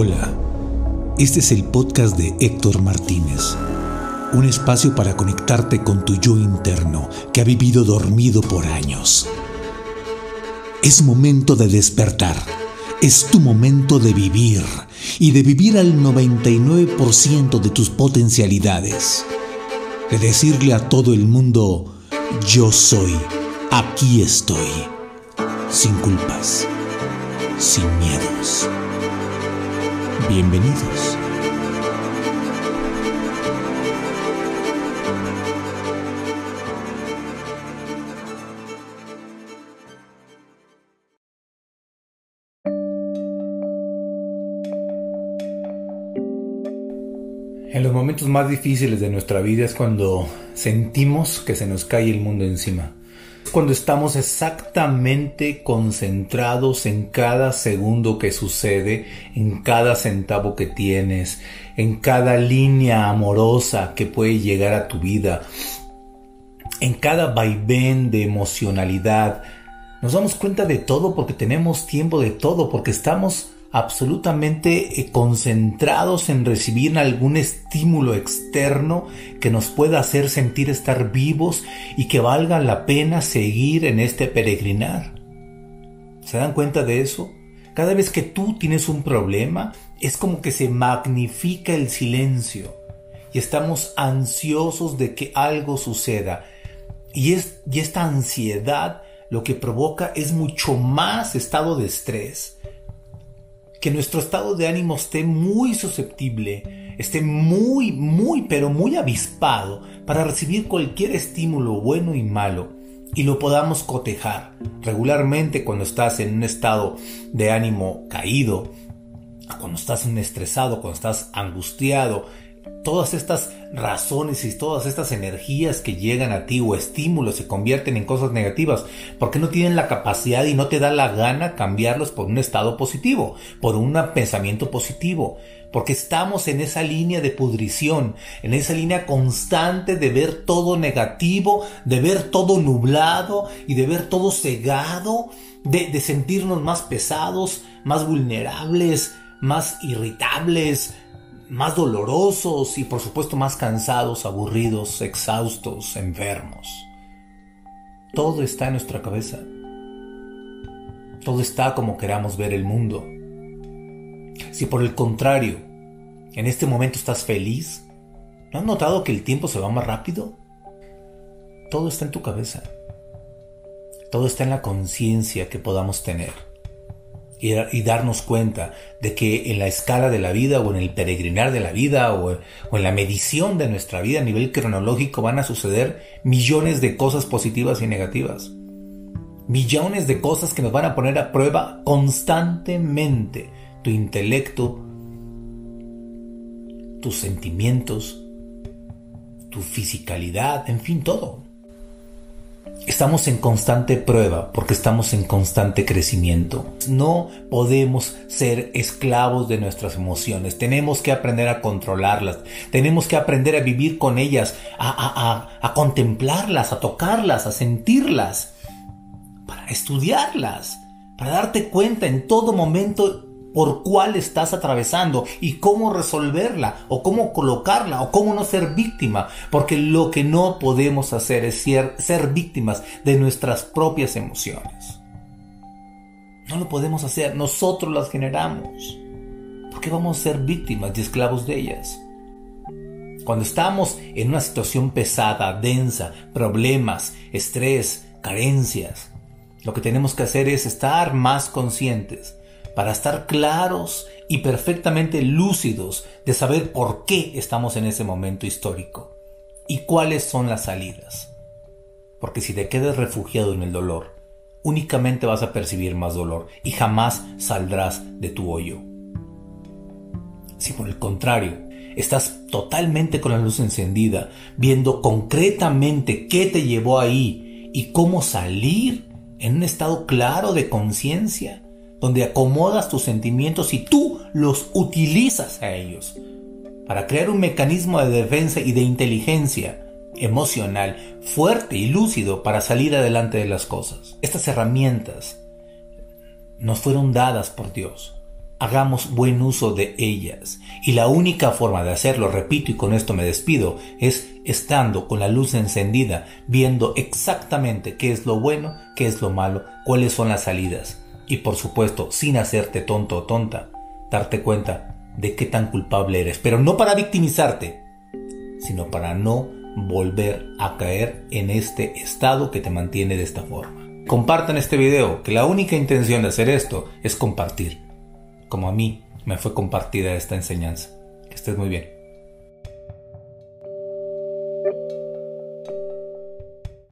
Hola, este es el podcast de Héctor Martínez, un espacio para conectarte con tu yo interno que ha vivido dormido por años. Es momento de despertar, es tu momento de vivir y de vivir al 99% de tus potencialidades, de decirle a todo el mundo, yo soy, aquí estoy, sin culpas, sin miedos. Bienvenidos. En los momentos más difíciles de nuestra vida es cuando sentimos que se nos cae el mundo encima cuando estamos exactamente concentrados en cada segundo que sucede, en cada centavo que tienes, en cada línea amorosa que puede llegar a tu vida, en cada vaivén de emocionalidad. Nos damos cuenta de todo porque tenemos tiempo de todo, porque estamos absolutamente eh, concentrados en recibir algún estímulo externo que nos pueda hacer sentir estar vivos y que valga la pena seguir en este peregrinar. ¿Se dan cuenta de eso? Cada vez que tú tienes un problema, es como que se magnifica el silencio y estamos ansiosos de que algo suceda. Y, es, y esta ansiedad lo que provoca es mucho más estado de estrés que nuestro estado de ánimo esté muy susceptible, esté muy, muy, pero muy avispado para recibir cualquier estímulo bueno y malo y lo podamos cotejar. Regularmente cuando estás en un estado de ánimo caído, cuando estás estresado, cuando estás angustiado, todas estas razones y todas estas energías que llegan a ti o estímulos se convierten en cosas negativas porque no tienen la capacidad y no te da la gana cambiarlos por un estado positivo, por un pensamiento positivo, porque estamos en esa línea de pudrición, en esa línea constante de ver todo negativo, de ver todo nublado y de ver todo cegado, de, de sentirnos más pesados, más vulnerables, más irritables, más dolorosos y por supuesto más cansados, aburridos, exhaustos, enfermos. Todo está en nuestra cabeza. Todo está como queramos ver el mundo. Si por el contrario, en este momento estás feliz, ¿no has notado que el tiempo se va más rápido? Todo está en tu cabeza. Todo está en la conciencia que podamos tener y, darnos cuenta de que en la escala de la vida o en el peregrinar de la vida o, o, en la medición de nuestra vida a nivel cronológico van a suceder millones de cosas positivas y negativas. Millones de cosas que nos van a poner a prueba constantemente tu intelecto, tus sentimientos, tu fisicalidad, en fin, todo. Estamos en constante prueba porque estamos en constante crecimiento. No podemos ser esclavos de nuestras emociones. Tenemos que aprender a controlarlas. Tenemos que aprender a vivir con ellas, a, a contemplarlas, a tocarlas, a sentirlas, para estudiarlas, para darte cuenta en todo momento por cuál estás atravesando y cómo resolverla o cómo colocarla o cómo no ser víctima, porque lo que no podemos hacer es ser, ser víctimas de nuestras propias emociones. No lo podemos hacer, nosotros las generamos. porque vamos a ser víctimas y esclavos de ellas? Cuando estamos en una situación pesada, densa, problemas, estrés, carencias, lo que tenemos que hacer es estar más conscientes para estar claros y perfectamente lúcidos de saber por qué estamos en ese momento histórico y cuáles son las salidas. Porque si te quedas refugiado en el dolor, únicamente vas a percibir más dolor y jamás saldrás de tu hoyo. Si por el contrario, estás totalmente con la luz encendida, viendo concretamente qué te llevó ahí y cómo salir en un estado claro de conciencia, donde acomodas tus sentimientos y tú los utilizas a ellos para crear un mecanismo de defensa y de inteligencia emocional fuerte y lúcido para salir adelante de las cosas. Estas herramientas nos fueron dadas por Dios hagamos buen uso de ellas. Y la única forma de hacerlo, repito y con esto me despido, es estando con la luz encendida, viendo exactamente qué es lo bueno, qué es lo malo, cuáles son las salidas. Y por supuesto, sin hacerte tonto o tonta, darte cuenta de qué tan culpable eres, pero no para victimizarte, sino para no volver a caer en este estado que te mantiene de esta forma. Compartan este video, que la única intención de hacer esto es compartir como a mí me fue compartida esta enseñanza. Que estés muy bien.